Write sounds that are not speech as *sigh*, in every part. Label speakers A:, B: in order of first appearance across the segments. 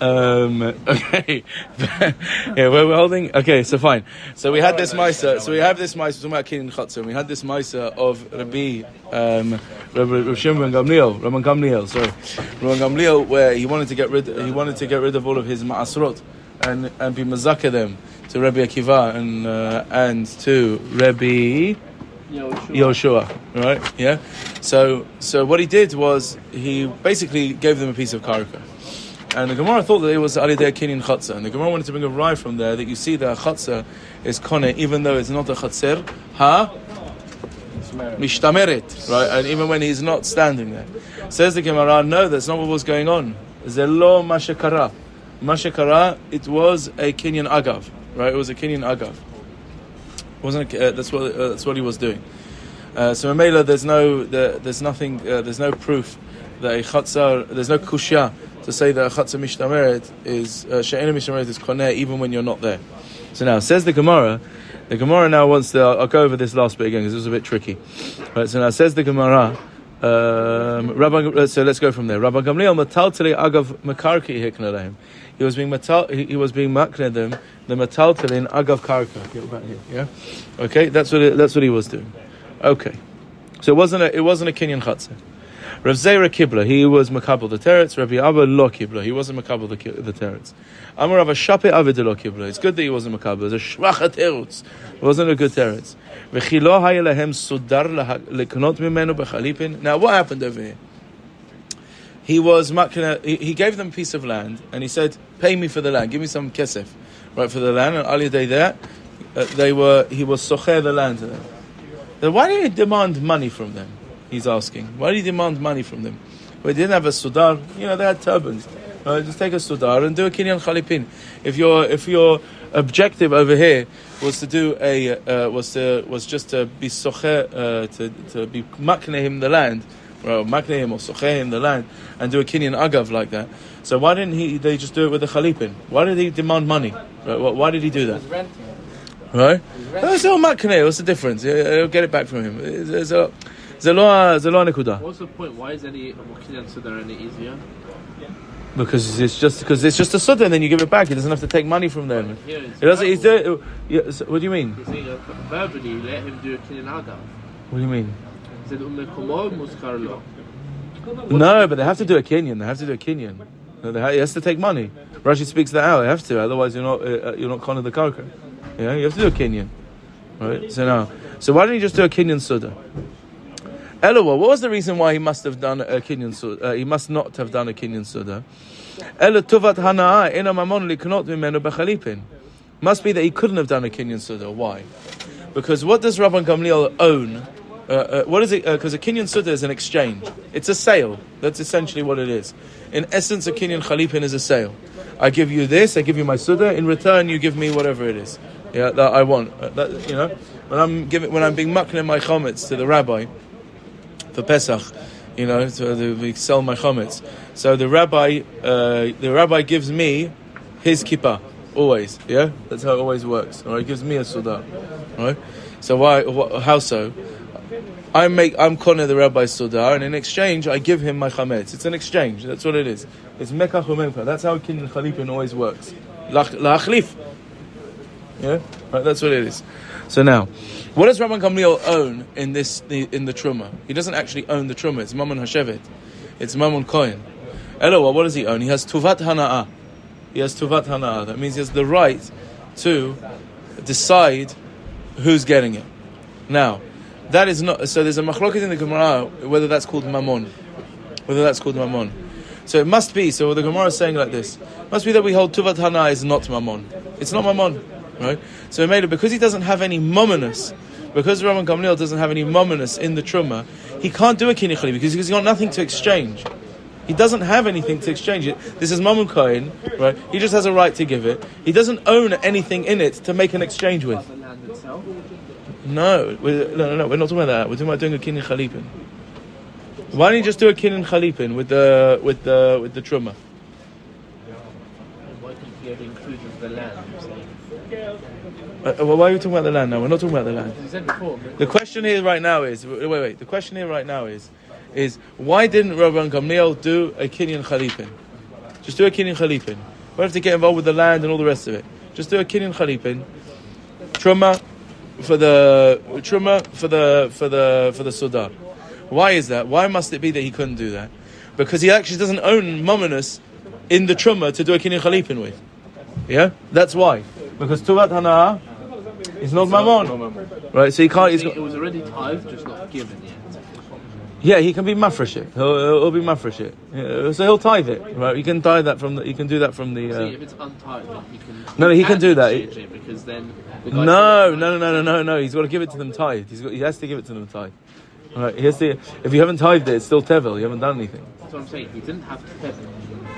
A: Um, *laughs* okay, *laughs* yeah, we're, we're holding. Okay, so fine. So we had this Misa. So we have this Misa. Talking about Chatzah. We had this Misa of Rabbi, um, Rabbi Shimon Gamliel, Rabbi Gamliel. Sorry, Rabbi Gamliel, where he wanted to get rid. He wanted to get rid of all of his Maasrot and and be mazaka them to Rabbi Akiva and uh, and to Rabbi. Yoshua, right? Yeah. So, so what he did was he basically gave them a piece of karka. And the Gemara thought that it was Alidei Kinyan Chatzah. And the Gemara wanted to bring a rye from there that you see that Chatzah is Kone, even though it's not a Chatzer, Ha? Mishtameret, right? And even when he's not standing there. Says the Gemara, no, that's not what was going on. Zelo Mashakara. Mashakara, it was a Kenyan Agav, right? It was a Kenyan Agav. Wasn't it, uh, that's what uh, that's what he was doing. Uh, so Mamela, there's no there, there's nothing uh, there's no proof that a chatzar there's no kushya to say that a chatzar mishnameret is uh, she'ena mishnameret is koneh even when you're not there. So now says the Gemara. The Gemara now wants to. I'll, I'll go over this last bit again because it was a bit tricky. Right. So now says the Gemara. Um, Rabbi, so let's go from there. Rabbi Gamliel mataltali agav makarki. He was being matal, he, he was being makne them the mataltalin agav karka. Get here, yeah. Okay, that's what it, that's what he was doing. Okay, so it wasn't a it wasn't a Kenyan chatzah. Rav Zera Kibla, he was makabel the teretz. Rabbi Abba lo Kibla, he wasn't makabel the, the teretz. Amar Rav Shape Avid lo Kibla. It's good that he wasn't makabel. It's a shvacha teretz. It wasn't a good teretz. V'chilo haya lehem sudar leknot mimenu bechalipin. Now what happened over here? He was makna, he, gave them a piece of land and he said, "Pay me for the land. Give me some kesef, right for the land." And Ali day there, uh, they were he was socher the land to them. Then why did he demand money from them? He's asking. Why did he demand money from them? Well, they didn't have a sudar. You know, they had turbans. Uh, just take a sudar and do a kinyan chalipin. If your if your objective over here was to do a uh, was to was just to be socher uh, to to be makne him the land, or Magnim or Socheh the land and do a Kenyan Agav like that. So why didn't he? They just do it with the Khalipin. Why did he demand money? Right, why did he do that? Right? It's all Makne. What's the difference? He'll get it back from him. It's a, there's a lot,
B: What's the point? Why is any Makne Sudar any easier?
A: Because it's just because it's just a sudden, and then you give it back. He doesn't have to take money from them. It doesn't. He's doing. Uh, what do you mean?
B: Uh, verbally, let him do a kinyan agav.
A: What do you mean?
B: Lo.
A: No, but they have to do a Kenyan. They have to do a Kenyan. He has to take money. Rashi speaks that out. They have to, otherwise you're not uh, you're not of the karka. Yeah, you have to do a Kenyan. Right. So now, so why didn't he just do a Kenyan suda? Eloah, what was the reason why he must have done a Kenyan suda? Uh, he must not have done a Kenyan suda. Elo tuvat hanaa ina mamon liknot mimenu bechalipin. Must be that he couldn't have done a Kenyan suda. Why? Because what does Rabban Gamliel own? Uh, uh, what is it? Because a Kenyan suda is an exchange. It's a sale. That's essentially what it is. In essence, a Kenyan chalipin is a sale. I give you this. I give you my suda. In return, you give me whatever it is. Yeah, that I want. Uh, that, you know, when I'm giving, when I'm being makna my chometz to the rabbi for Pesach, you know, to, we sell my chometz. So the rabbi, uh, the rabbi gives me his kippah always. Yeah, that's how it always works. All right, gives me a suda. All right. So why? Wh- how so? I make I'm corner the rabbi's suda, and in exchange I give him my chametz. It's an exchange. That's what it is. It's mekach umemka. That's how kin chalipin always works. Lach- Lachlif. Yeah, right, that's what it is. So now, what does Rabban Gamliel own in this in the truma? He doesn't actually own the truma. It's Mammon Hashevet. It's Mammon Kohen. Eloah, what does he own? He has Tuvat Hana'ah. He has Tuvat Hana'ah. That means he has the right to decide who's getting it. Now, that is not. So there's a machloket in the Gemara whether that's called Mammon, whether that's called Mammon. So it must be. So the Gemara is saying like this: must be that we hold Tuvat Hana is not Mammon. It's not Mammon, right? So made it because he doesn't have any momminess, because Rabban Gamliel doesn't have any momminess in the truma. He can't do a kinichali because he's got nothing to exchange. He doesn't have anything to exchange it. This is Mammon Coin, right? He just has a right to give it. He doesn't own anything in it to make an exchange with.
B: The land itself.
A: No, no, no, no, we're not talking about that. We're talking about doing a kin in chalipin. Why don't you just do a kin in chalipin with the with the with the truma?
B: Why couldn't he included the land? you're?
A: Uh, well, why are we talking about the land now? We're not talking about the land.
B: Before.
A: The question here right now is wait, wait. The question here right now is is why didn't Rabban Gamliel do a Kinyan Chalipin? Just do a Kinyan Chalipin. We have to get involved with the land and all the rest of it. Just do a Kinyan Chalipin. Truma for the Truma for the for the for the Sudah. Why is that? Why must it be that he couldn't do that? Because he actually doesn't own Mominus in the Truma to do a Kinyan Chalipin with. Yeah? That's why. Because Tuvat Hana is not Mammon. Right, so he can't. He's got,
B: it was already tithed, just not given yet.
A: Yeah, he can be mafresh it. He'll, he'll, he'll be mafresh it. Yeah, so he'll tithe it. Right, you can tithe that from the. You can do that from the.
B: See,
A: Uh,
B: if it's untithed, then he can.
A: No, no, he can do that.
B: it because then. the
A: no, no, no, no, no, no, no. He's got to give it to them tithe. He's got. He has to give it to them tithe. Right, he has to. If you haven't tithed it, it's still tevel. You haven't done anything.
B: That's what I'm saying. He didn't have to heaven.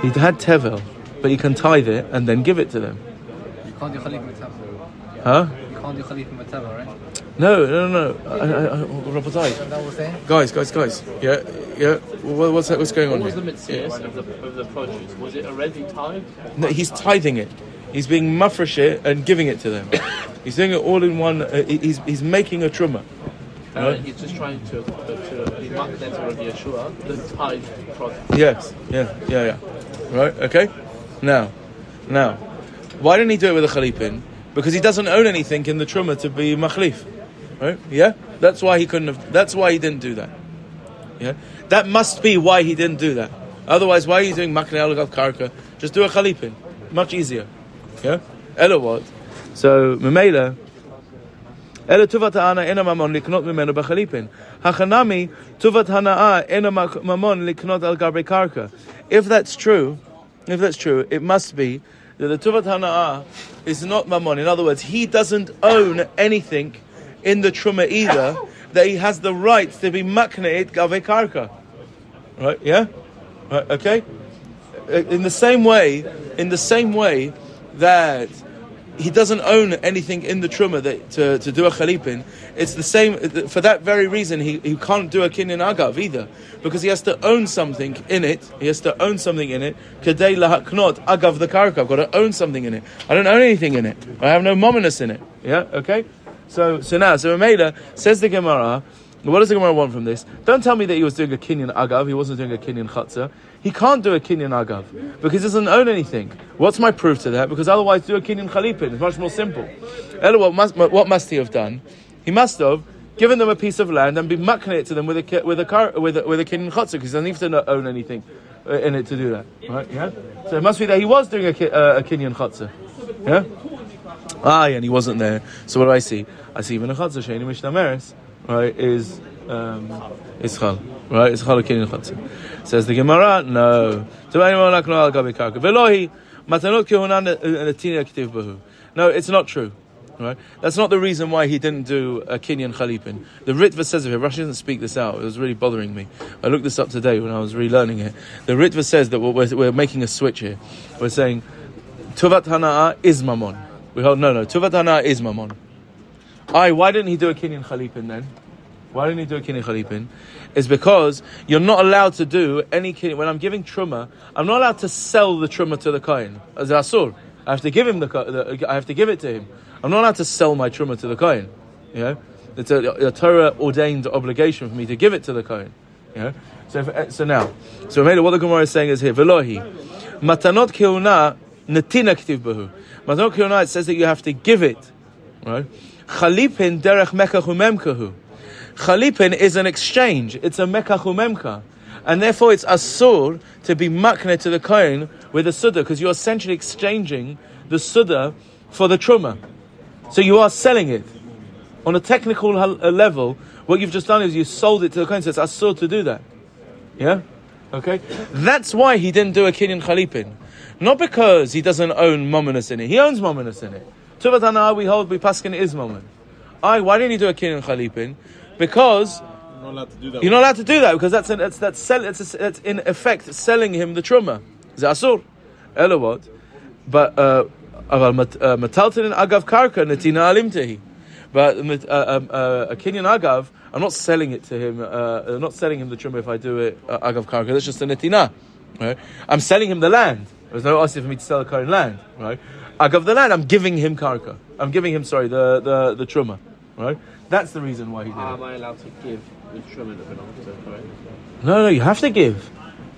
A: He had tevel, but you can tithe it and then give it to them.
C: You can't do Khalif Mataba.
A: Huh?
C: You can't do Khalif Mataba, right?
A: No, no, no. no. I, I, I, Rabotai.
C: Is that what we're saying?
A: Guys, guys, guys. Yeah, yeah. What, what's that? What's going
B: What
A: on
B: was the
A: here?
B: mitzvah of the, of the produce? Was it already tithed?
A: No, he's tithing it. He's being mafresh it and giving it to them. *coughs* he's doing it all in one. Uh, he's he's making a truma.
B: Uh,
A: Right.
B: he's just trying to uh, to be magnet or Yeshua, the tithe product.
A: Yes. Yeah. Yeah. Yeah. Right. Okay. Now, now, why didn't he do it with a chalipin? Because he doesn't own anything in the truma to be machlif. Right? Yeah. That's why he couldn't have. That's why he didn't do that. Yeah. That must be why he didn't do that. Otherwise, why are you doing makne alagav karka? Just do a chalipin. Much easier. Yeah. Ella what? So memela. Ela tuvat ha'ana ena mamon liknot mimenu b'chalipin. Hachanami tuvat hana'a ena ma- mamon liknot al garbe karka. If that's true, if that's true, it must be that the tuvat hana'a is not mamon. In other words, he doesn't own anything in the truma either. That he has the right to be makneit garbe karka. Right? Yeah. Right. Okay. Uh, in the same way, in the same way that he doesn't own anything in the truma that to, to do a chalipin. It's the same uh, for that very reason. He, he can't do a kinyan agav either because he has to own something in it. He has to own something in it. Kadei lahaknot agav the karka. I've got to own something in it. I don't own anything in it. I have no mominus in it. Yeah. Okay. So so now so Mamela says the Gemara. What does the Gemara want from this? Don't tell me that he was doing a kinyan agav. He wasn't doing a kinyan chatzah. He can't do a kinyan agav because he doesn't own anything. What's my proof to that? Because otherwise, do a kinyan chalipin. It's much more simple. Ella, what must, what must he have done? He must have given them a piece of land and been mucking it to them with a with a car with a, with a kinyan chatzah because he doesn't to own anything uh, in it to do that. Right? Yeah. So it must be that he was doing a, uh, a kinyan chatzah. Yeah. Ah, yeah, and he wasn't there. So what do I see? I see even a chatzah sheni mishnah meres, right? Is um, is chal, right? Is chal a kinyan chatzah. Says the Gemara, no. Velohi matanot kehuna netina ktiv bahu. No, it's not true. Right? That's not the reason why he didn't do a Kinyan Chalipin. The Ritva says of it, Rashi doesn't speak this out. It was really bothering me. I looked this up today when I was relearning it. The Ritva says that we're, we're making a switch here. We're saying Tuvat Hana'a is Mammon. We hold, no, no, Tuvat Hana'a is Mammon. Aye, why didn't he do a Kinyan Chalipin then? Why didn't he do a Kinyan Chalipin? Is because you're not allowed to do any Kinyan. When I'm giving Truma, I'm not allowed to sell the Truma to the Kohen. As Asur. I have to give him the, the, I have to give it to him. I'm not allowed to sell my Truma to the Kohen. You know? It's a, a Torah ordained obligation for me to give it to the Kohen. You know? So, if, eh, so now, so what the Gemara is saying is here, Velohi, Matanot Keuna Netina Ktiv Bahu. Matanot Keuna, it says that you have to give it. Right? Chalipin derech mekach umemkahu. Chalipin is an exchange. It's a mekach umemka. And therefore it's asur to be makne to the kohen with a suda, because you're essentially exchanging the suda for the truma. So you are selling it. On a technical uh, level, what you've just done is you sold it to the kohen, so it's asur to do that. Yeah? Okay? That's why he didn't do a kinyan chalipin. Not because he doesn't own mominus in it. He owns mominus in it. Tuvatana, we hold, we paskin is moment. I, why didn't you do a kin and chalipin? Because
D: you're not allowed to do that.
A: You're not allowed to do that because that's an, that's that's, sell, that's in effect selling him the truma. Zasur, elawad. But uh, aval metaltin uh, agav karka netina alimtehi. But uh, um, a Kenyan agav, I'm not selling it to him. Uh, I'm not selling him the truma if I do it uh, agav karka. That's just a netina. Right? I'm selling him the land. There's no asking for me to sell a current land. Right? I Agav the land, I'm giving him karka. I'm giving him sorry the the the truma. Right? That's the reason why he did
B: How
A: it.
B: am I allowed to give the truma that belongs to?
A: No, no, you have to give.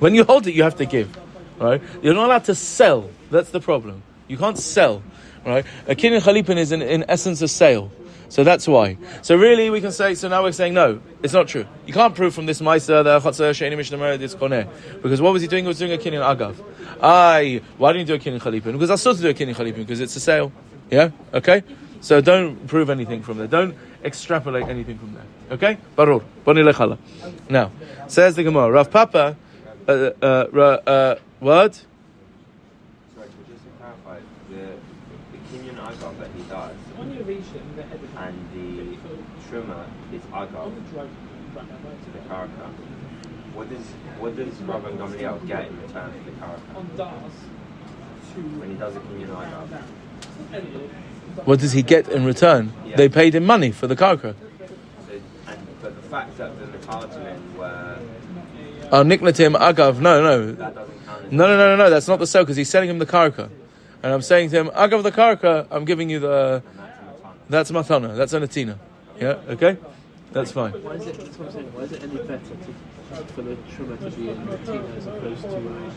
A: When you hold it, you have to give. Right? You're not allowed to sell. That's the problem. You can't sell. Right? A kinyan chalipin is in, in essence a sale. So that's why. So really, we can say. So now we're saying no, it's not true. You can't prove from this ma'aser the chatzah sheini mishnah this koneh because what was he doing? He was doing a kinyan agav. I why didn't you do a kinyan chalipin? Because I still to do a kinyan chalipin because it's a sale. Yeah. Okay. So don't prove anything from there. Don't extrapolate anything from there. Okay? Barur. Boni lechala. Now, says the Gemara, Rav Papa, uh, uh, uh, what?
D: Sorry, but just to clarify, the, the Kenyan agave that he does and the trimmer is agave to the karaka. What does what does Rabban Gamliel get in return for the karaka when he does a Kenyan agave?
A: What does he get in return?
D: Yeah.
A: They paid him money for the karka.
D: So, and, but the fact that the Nakartamen were
A: Oh, Niklatim Agav. No, no.
D: that doesn't count
A: No, no, no, no, no. That's not the sale because he's selling him the karka. And I'm saying to him, Agav the karka, I'm giving you the. That's matana. That's an atina. Yeah, okay? That's fine.
B: Why is it? That's what I'm saying. Why is it any better to, for the truma to be in the as opposed to?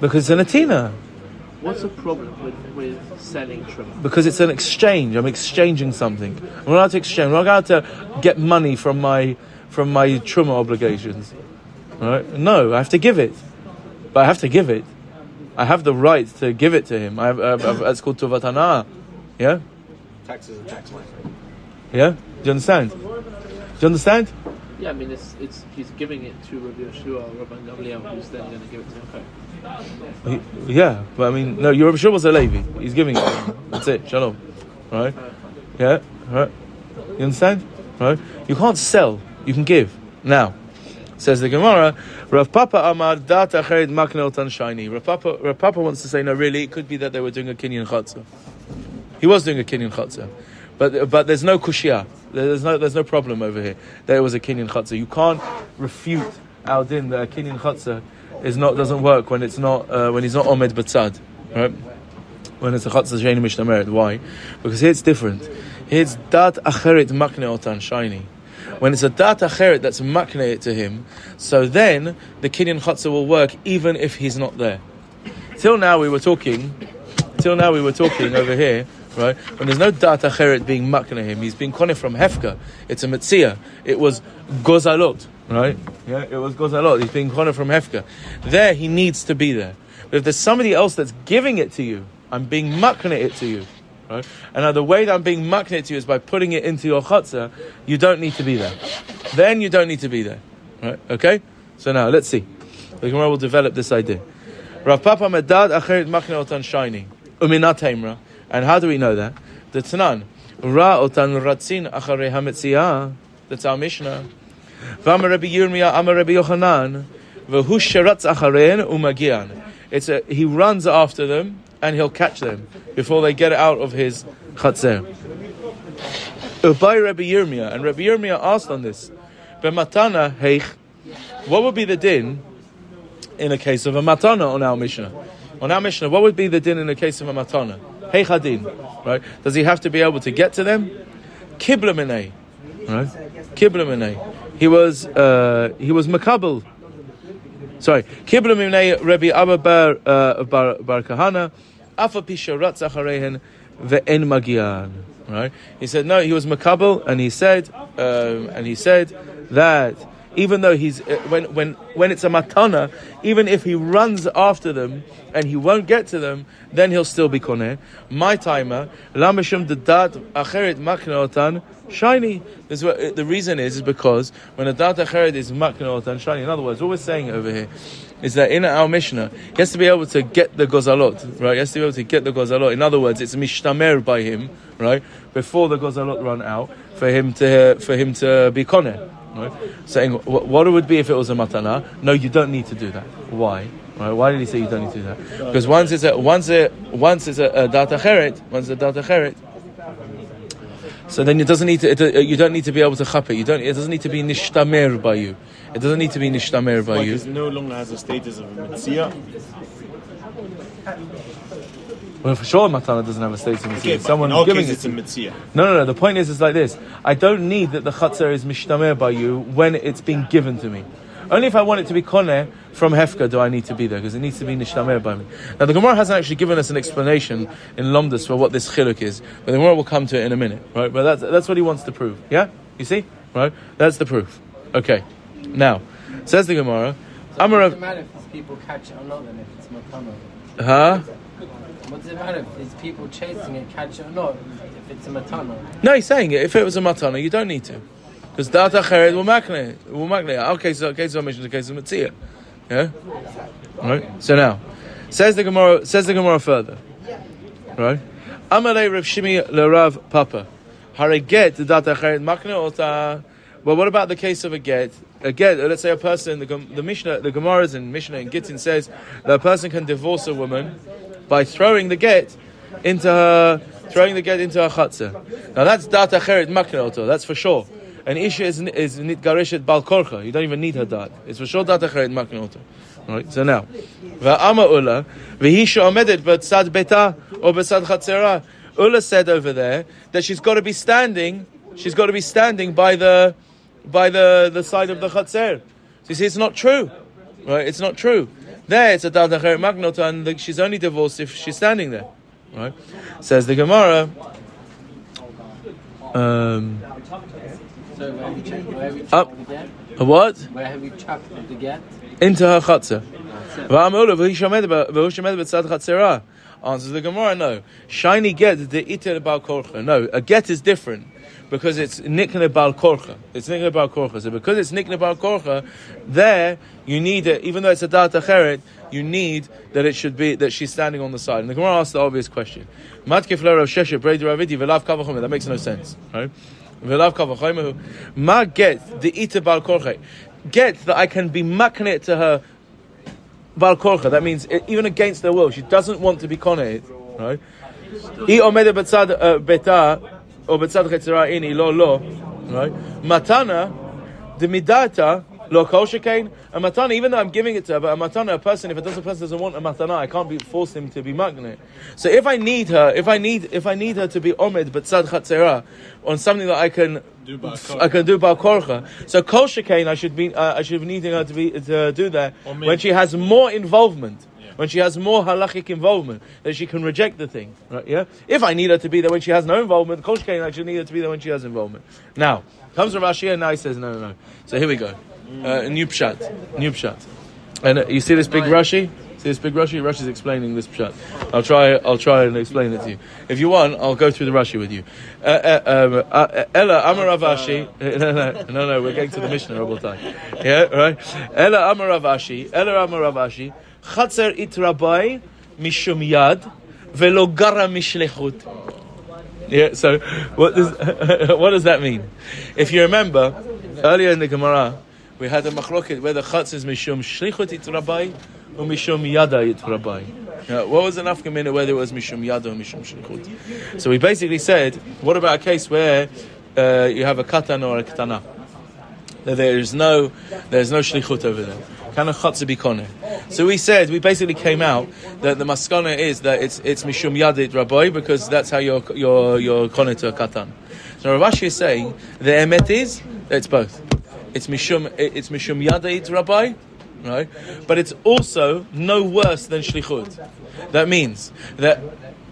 A: Because it's an atina.
B: What's the problem with, with selling truma?
A: Because it's an exchange. I'm exchanging something. I'm not allowed to exchange. I'm not allowed to get money from my from my truma obligations. Right? No, I have to give it. But I have to give it. I have the right to give it to him. I have, I have, it's called tuvatana. Yeah?
D: taxes and tax money.
A: Yeah? Do you understand? Do you understand?
B: Yeah, I mean, it's it's he's giving it to Rabbi Yeshua Rabbi Rabban Gamliel, who's then going to give it to him.
A: He- yeah, but I mean, no, you're sure was a Levi. He's giving it. That's it. Shalom. Right? Yeah? Right? You understand? Right? You can't sell. You can give. Now, says the Gemara, Rav Papa Amar Dat Achered Makne Otan Shiny. Rav Papa, Rav Papa wants to say, no, really, it could be that they were doing a Kenyan Chatzah. He was doing a Kenyan Chatzah. But, but there's no kushia. There's no, there's no problem over here. There was a Kenyan Chatzah. You can't refute our din that a Kenyan Chatzah is not, doesn't work when it's not, uh, when he's not Omed Batzad. Right? When it's a Chatzah Sheni Mishnah. Why? Because here it's different. Here it's Dat Acheret Makne Otan Shiny. When it's a Dat Acheret that's makne it to him, so then the Kenyan Chatzah will work even if he's not there. Till now we were talking, till now we were talking over here, right? When there's no Dat Acheret being makne him, he's being koneh from Hefka. It's a Metzia. It was Gozalot, right? Yeah, it was Gozalot. He's being koneh from Hefka. There he needs to be there. But if there's somebody else that's giving it to you, I'm being makne it to you. Right? And now the way that I'm being makne it to you is by putting it into your chatzah, you don't need to be there. Then you don't need to be there. Right? Okay? So now let's see. The Gemara will develop this idea. Rav Papa Medad Acheret Makne Otan Shiny. Uminat Heimra. And how do we know that? The Tanan. Ra Otan Ratzin Acharei HaMetziyah. That's our Mishnah. V'amar Rabbi Yirmiyah Amar Rabbi Yochanan. V'hu sheratz acharein umagian. It's a, he runs after them and he'll catch them before they get out of his chatzer. By Rabbi Yirmiyah, and Rabbi Yirmiyah asked on this, B'matana heich, what would be the din in a case of a matana on our Mishnah? On our Mishnah, what would be the din in a case of a matana? Heich hadin, right? Does he have to be able to get to them? Kibla minei, right? Kibla minei. He was uh, he was makabel. Sorry, Kibla Rabbi Abba bar uh, bar, bar Kahana, Right? He said no. He was makabel, and he said um, and he said that even though he's uh, when when when it's a matana, even if he runs after them and he won't get to them, then he'll still be koneh. My timer, lamashum dedat acheret makneotan shiny. This is what, the reason is is because when a dat acheret is makneotan shiny. In other words, what we're saying over here is that in our Mishnah, he has to be able to get the gozalot, right? He has to be able to get the gozalot. In other words, it's mishtamer by him, right? Before the gozalot run out, for him to for him to be koneh. Right? Saying what it would be if it was a matana. No, you don't need to do that. Why? Right? Why did he say you don't need to do that? Because once it's a once it once it's a, data once it's a data cheret, so then it doesn't need to. It, uh, you don't need to be able to chap it. You don't. It doesn't need to be nishtamer by you. It doesn't need to be nishtamer by you.
E: it no longer has the status of a Metzia.
A: Well, for sure, matana doesn't have a status of
E: Okay,
A: mitzvah.
E: but
A: Someone
E: in
A: giving it.
E: it's
A: to
E: a mitzvah.
A: No, no, no. The point is, it's like this. I don't need that the chatzar is mishtamer by you when it's being given to me. Only if I want it to be koneh from hefka do I need to be there because it needs to be nishtamer by me. Now the Gemara hasn't actually given us an explanation in Lomdus for what this chiluk is, but the Gemara will come to it in a minute, right? But that's that's what he wants to prove. Yeah, you see, right? That's the proof. Okay. Now, says the Gemara,
C: So
A: Amar
C: what does
A: of-
C: it matter if these people catch it or not then if it's matana?
A: huh?
C: What does it matter if these people chasing it catch it or not if it's a matana?
A: No, he's saying it. If it was a matana, you don't need to. Because data cheret will makne. Will makne. Okay, so okay, so mission the case of Matzia. Yeah? Right? So now, says the Gemara says the Gemara further. Right? Amalei Rav Shimi Lerav Papa. Hare get data cheret makne or ta well, what about the case of a get? A get, let's say a person, the, the Mishnah, the Gemara's in Mishnah and Gittin says that a person can divorce a woman by throwing the get into her, throwing the get into her chatzah. Now that's data cheret makne That's for sure. An isha is is nit gareshet bal korcha. You don't even need her dat. It's for sure data cheret makne Right. So now, va'ama ula v'hisha omedet b'tzad beta or b'tzad chatzera. Ula said over there that she's got to be standing. She's got to be standing by the by the, the side of the chatzer. So you see, it's not true, right? It's not true. There, it's a dal dacheret magnota, and she's only divorced if she's standing there, right? Says the Gemara. Um,
C: So where have you checked, where have you checked
A: Up.
C: the get?
A: a what?
C: Where have you chucked the get?
A: Into her chatzah. Va'amula v'hishamed ba- v'hishamed b'tzad chatzera. Answers the Gemara, no. Shiny get the itel bal korcha. No, a get is different because it's nikne bal korcha. It's nikne bal korcha. So because it's nikne bal korcha, there you need it. Even though it's a data cheret, you need that it should be that she's standing on the side. And the Gemara asks the obvious question: Matkif Rav Sheshet Brei Ravidi v'lav kavachomer. That makes no sense, right? V'lav kavachomer. Ma get the ita bal korcha. Get that I can be maknet to her Val Korcha, that means even against their will, she doesn't want to be Konet, right? I omeda betzad uh, beta, or betzad chetzera ini, lo lo, right? Matana, the midata, lo kol shekain, a matana, even though I'm giving it to her, but a matana, a person, if a person doesn't want a matana, I can't be, force him to be magnet. So if I need her, if I need, if I need her to be omed betzad chetzera, on something that I can
E: Do bar
A: I can do Bal Korcha. So Kol Shekain, I should be, uh, I should be needing her to be to do that when she has more involvement, when she has more halachic involvement, that she can reject the thing. Right? Yeah. If I need her to be there when she has no involvement, Kol Shekain, I should need her to be there when she has involvement. Now comes Rashi and now he says no, no, no. So here we go. Uh, new pshat, new pshat. And uh, you see this big Rashi. See this big Rashi? Rashi's explaining this pshat. I'll try. I'll try and explain it to you. If you want, I'll go through the Rashi with you. Uh, uh, um, Ella Amaravashi. *laughs* No, no, no, no. We're getting to the Mishnah all the time. Yeah, right. Ella Amaravashi. Ella Amaravashi. Chatzer itrabai mishum yad velo gara mishlechut. Yeah. So, what does *laughs* what does that mean? If you remember earlier in the Gemara, we had a machloket where the chatz is mishum shlichut itrabai or mishum yada itrabai. Yeah, what was the nafkamina whether it was mishum yada or mishum shlichut? So we basically said, what about a case where uh, you have a katan or a katana? That there is no, there's no shlichut over there. Can a chatzah be koneh? So we said, we basically came out that the maskana is that it's it's mishum yadit rabbi because that's how you're you're you're koneh to a katan. So Rav Ashi is saying the emet is it's both. It's mishum it's mishum yadit rabbi, right? But it's also no worse than shlichut. That means that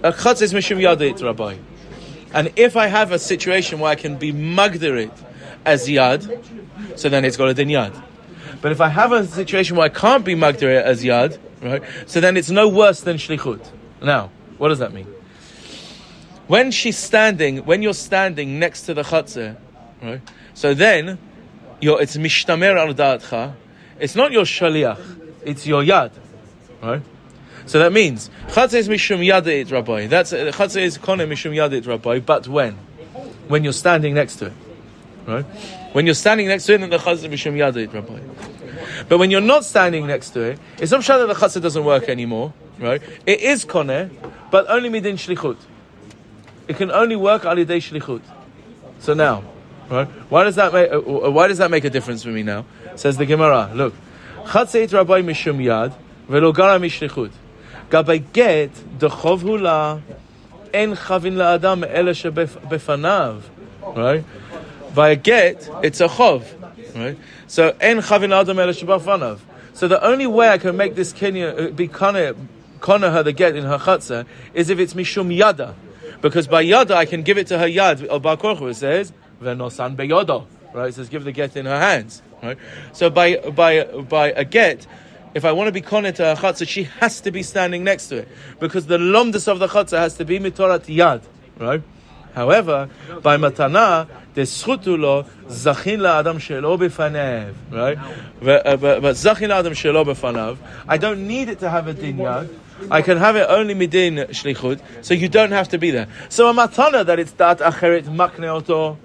A: a chatzah is mishum yadit rabbi. And if I have a situation where I can be magdir it as yad, so then it's got a din yad. But if I have a situation where I can't be magdir it as yad, right, so then it's no worse than shlichut. Now, what does that mean? When she's standing, when you're standing next to the chatzah, right, so then it's mishtamer al da'atcha, it's not your shaliach, it's your yad, right? So that means chatzah is mishum yadit rabbi. That's uh, chatzah is konem mishum yadit rabbi. But when, when you're standing next to it, right? When you're standing next to it, then the chatzah is mishum yadit rabbi. But when you're not standing next to it, it's not sure that the chatzah doesn't work anymore, right? It is koneh, but only midin shlichut. It can only work al yidei shlichut. So now, Right? Why does that make uh, uh, why does that make a difference for me now? Says the Gemara. Look, chatzeit rabbi mishum yad velogara mishlichut. Gabay get the chov hula en chavin laadam ele shebefanav. Right? By a get, it's a chov. Right? So en chavin adam ele shebefanav. So the only way I can make this Kenya uh, be kana her the get in her chatzah is if it's mishum yada. Because by yada I can give it to her yad, or Bar Korchu says, venosan beyodo. Right? It says give the get in her hands. Right? So by by by a get, if I want to be konet to a chatzah, she has to be standing next to it because the lomdus of the chatzah has to be mitorat yad, right? However, by matana, lo zachin la'adam shelo b'fanev, right? But, uh, zachin la'adam shelo b'fanav, I don't need it to have a din yad. I can have it only midin shlichut, so you don't have to be there. So a matana that it's dat acheret makne oto,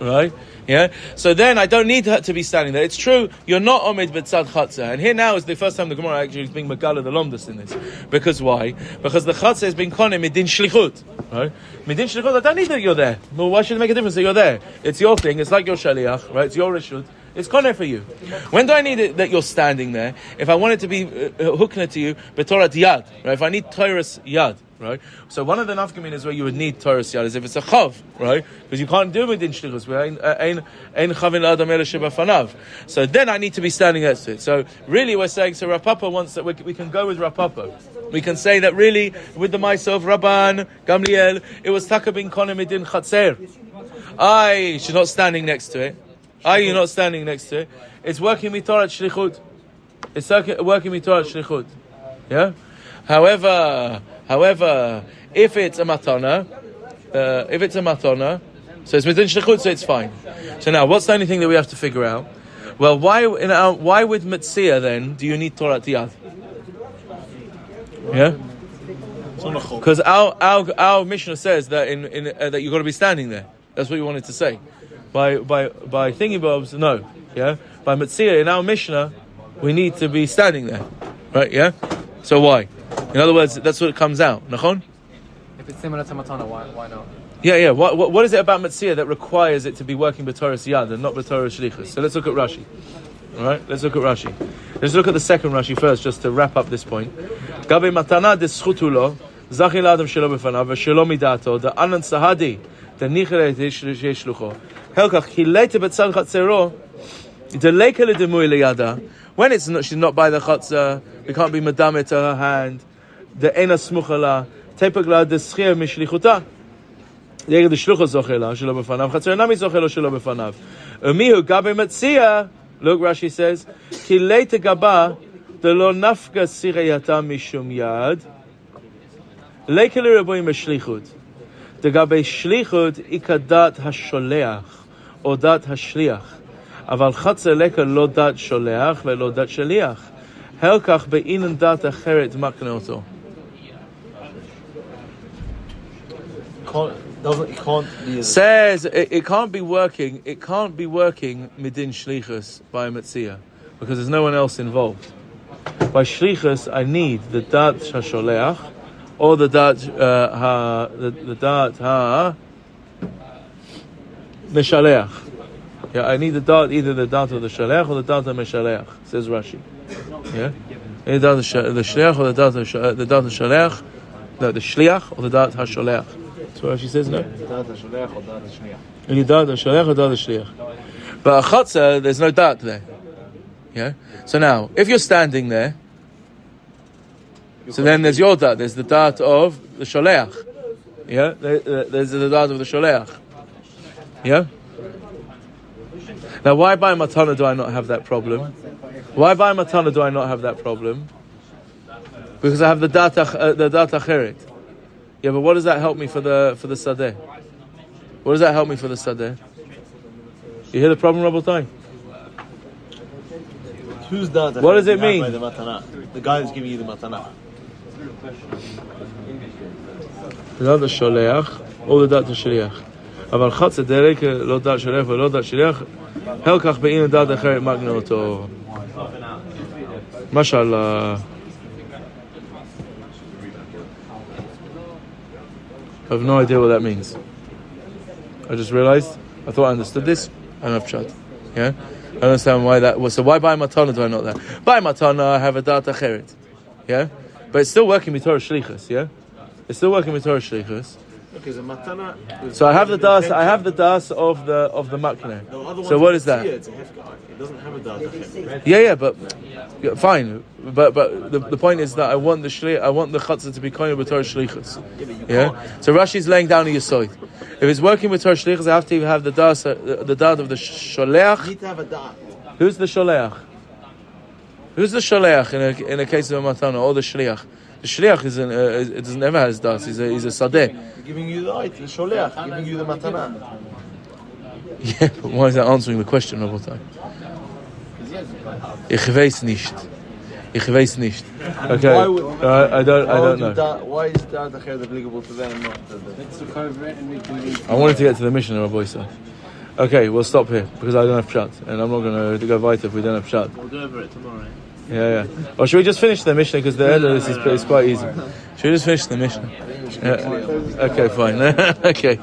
A: right? Yeah. So then I don't need to be standing there. It's true. You're not omid b'tzad chatzah. And here now is the first time the Gemara actually is being megala the lomdus in this. Because why? Because the chatzah has been konem midin shlichut. Right? Midin shlichut. I don't need that you're there. Well, why should it make a difference that you're there? It's your thing. It's like your shaliach. Right? It's your rishut. It's koner for you. When do I need it that you're standing there? If I want it to be uh, hukna to you, betorat yad. Right? If I need Torah's yad right? So one of the nafkamin is where you would need Torah yad is if it's a chav, right? Because you can't do it uh, in shlichus. Ein chavin adam. So then I need to be standing next to it. So really, we're saying so. Rav Papa wants that we, we can go with Rav Papa. We can say that really with the of Rabban Gamliel, it was takabin konemidin chatzer. I she's not standing next to it. I you're not standing next to it. It's working mitorat shlichut. It's working mitorat shlichut. Yeah. However, However, if it's a matana, uh, if it's a matana, so it's within shlichut, so it's fine. So now, what's the only thing that we have to figure out? Well, why in our, why with mitzia then do you need Torah tiyad? Yeah. Because our, our our Mishnah says that in, in uh, that you've got to be standing there. That's what you wanted to say. By by by thingy bobs, no. Yeah. By mitzia in our Mishnah, we need to be standing there. Right? Yeah. So why? In other words, that's what it comes out. Nachon?
C: If it's similar to matana, why, why not?
A: Yeah, yeah. What, what, what is it about Metzia that requires it to be working b'toras yad and not b'toras shlichus? So let's look at Rashi. All right, let's look at Rashi. Let's look at the second Rashi first, just to wrap up this point. Gabe matana de schutulo, zachi l'adam shelo b'fanav, v'shelo midato, the anan sahadi, the nichere yesh lucho. Helkach, ki leite b'tzad chatzero, the leke l'demui liyada, when it's not, she's not by the chatzah, we can't be madame to her hand, the ena smuchala, tepagla de schir mishlichuta. נגד השלוחה זוכה לה, שלא בפניו, חצר אינה זוכה לו שלא בפניו. ומיהו גבי מציע, look Rashi says, כי לית גבה, דלא נפקא סירייתה משום יד, ליקה לרבועים בשליחות. דגבי שליחות היא כדת השולח, או דת השליח. אבל חצר לקה לא דת שולח ולא דת שליח. הלקח באינן דת אחרת מקנה אותו.
E: Doesn't it can't be
A: Says it, it can't be working. It can't be working midin shlichus by metzia because there's no one else involved. By shlichus, I need the dat shasholeach or the dat uh, ha the, the dat ha meshaleach. Yeah, I need the dat either the dat of the shaleach or the dat of meshaleach. Says Rashi. Yeah, the sh- the or the dat the dat of shaleach, no, the shliach or the dat hasholeach. She says no. Any dad, shaleach or dad, shliach. But a chotzer, there's no dad there. Yeah. So now, if you're standing there, so then there's your dad. There's the dad of the sholeh. Yeah. There's the dad of the sholeh. Yeah. Now, why by matana do I not have that problem? Why by matana do I not have that problem? Because I have the data, uh, the data. Yeah, but what does that help me for the for the sadeh? What does that help me for the sadeh? You hear the problem, Rabbi
E: Who's da'at
A: What does it
E: by
A: mean?
E: The matana. The guy who's giving you the matana.
A: The dot השולח או לדעת השליח. אבל חצה דרק לא דעת שליח ולא דעת שליח, הלקח באין דעת אחרת מגנה אותו. משל... I have no idea what that means. I just realized, I thought I understood this, and I've tried. Yeah? I don't understand why that was. So why by matana do I not that? By matana I have a data acheret. Yeah? but it's still working with Torah Shlichus, yeah? It's still working with Torah Shlichus.
E: Okay, so matana. is
A: So I have the
E: given
A: das. I have the das of the of the makne. So
E: one's
A: what
E: a
A: is that?
E: It's a hefka. It doesn't have a das.
A: Yeah, yeah, but yeah, fine. But but the, the point is that I want the shli, I want the chatzah to be kind with Torah shlichus. Yeah. So Rashi's laying down a yisoid. If it's working with Torah shlichus, I have to have the das, uh, the, the dad of the
E: You
A: sholeach.
E: need to have a das.
A: Who's the sholeach? Who's the sholeach in a in a case of a matana or the shliach? The shliach is an, uh, it doesn't never has das. He's a he's a sadeh.
E: Giving you the light, the sholeach, giving you the matana.
A: Yeah, but why is that answering the question, Rabotai? Ich weiß nicht. Ich weiß nicht. Okay,
E: would-
A: uh, I don't, I don't know.
E: da- Why is that applicable to them, not to the?
C: Let's look over it and we can read.
A: I wanted to get to the mission of Rabbi Isa. Okay, we'll stop here because I don't have shot, and I'm not going to go weiter if we don't have shot.
B: We'll go over it tomorrow.
A: Yeah, yeah. Or should we just finish the mission because the end of this is, is quite easy? Should we just finish the mission? Yeah. Okay, fine. *laughs* okay.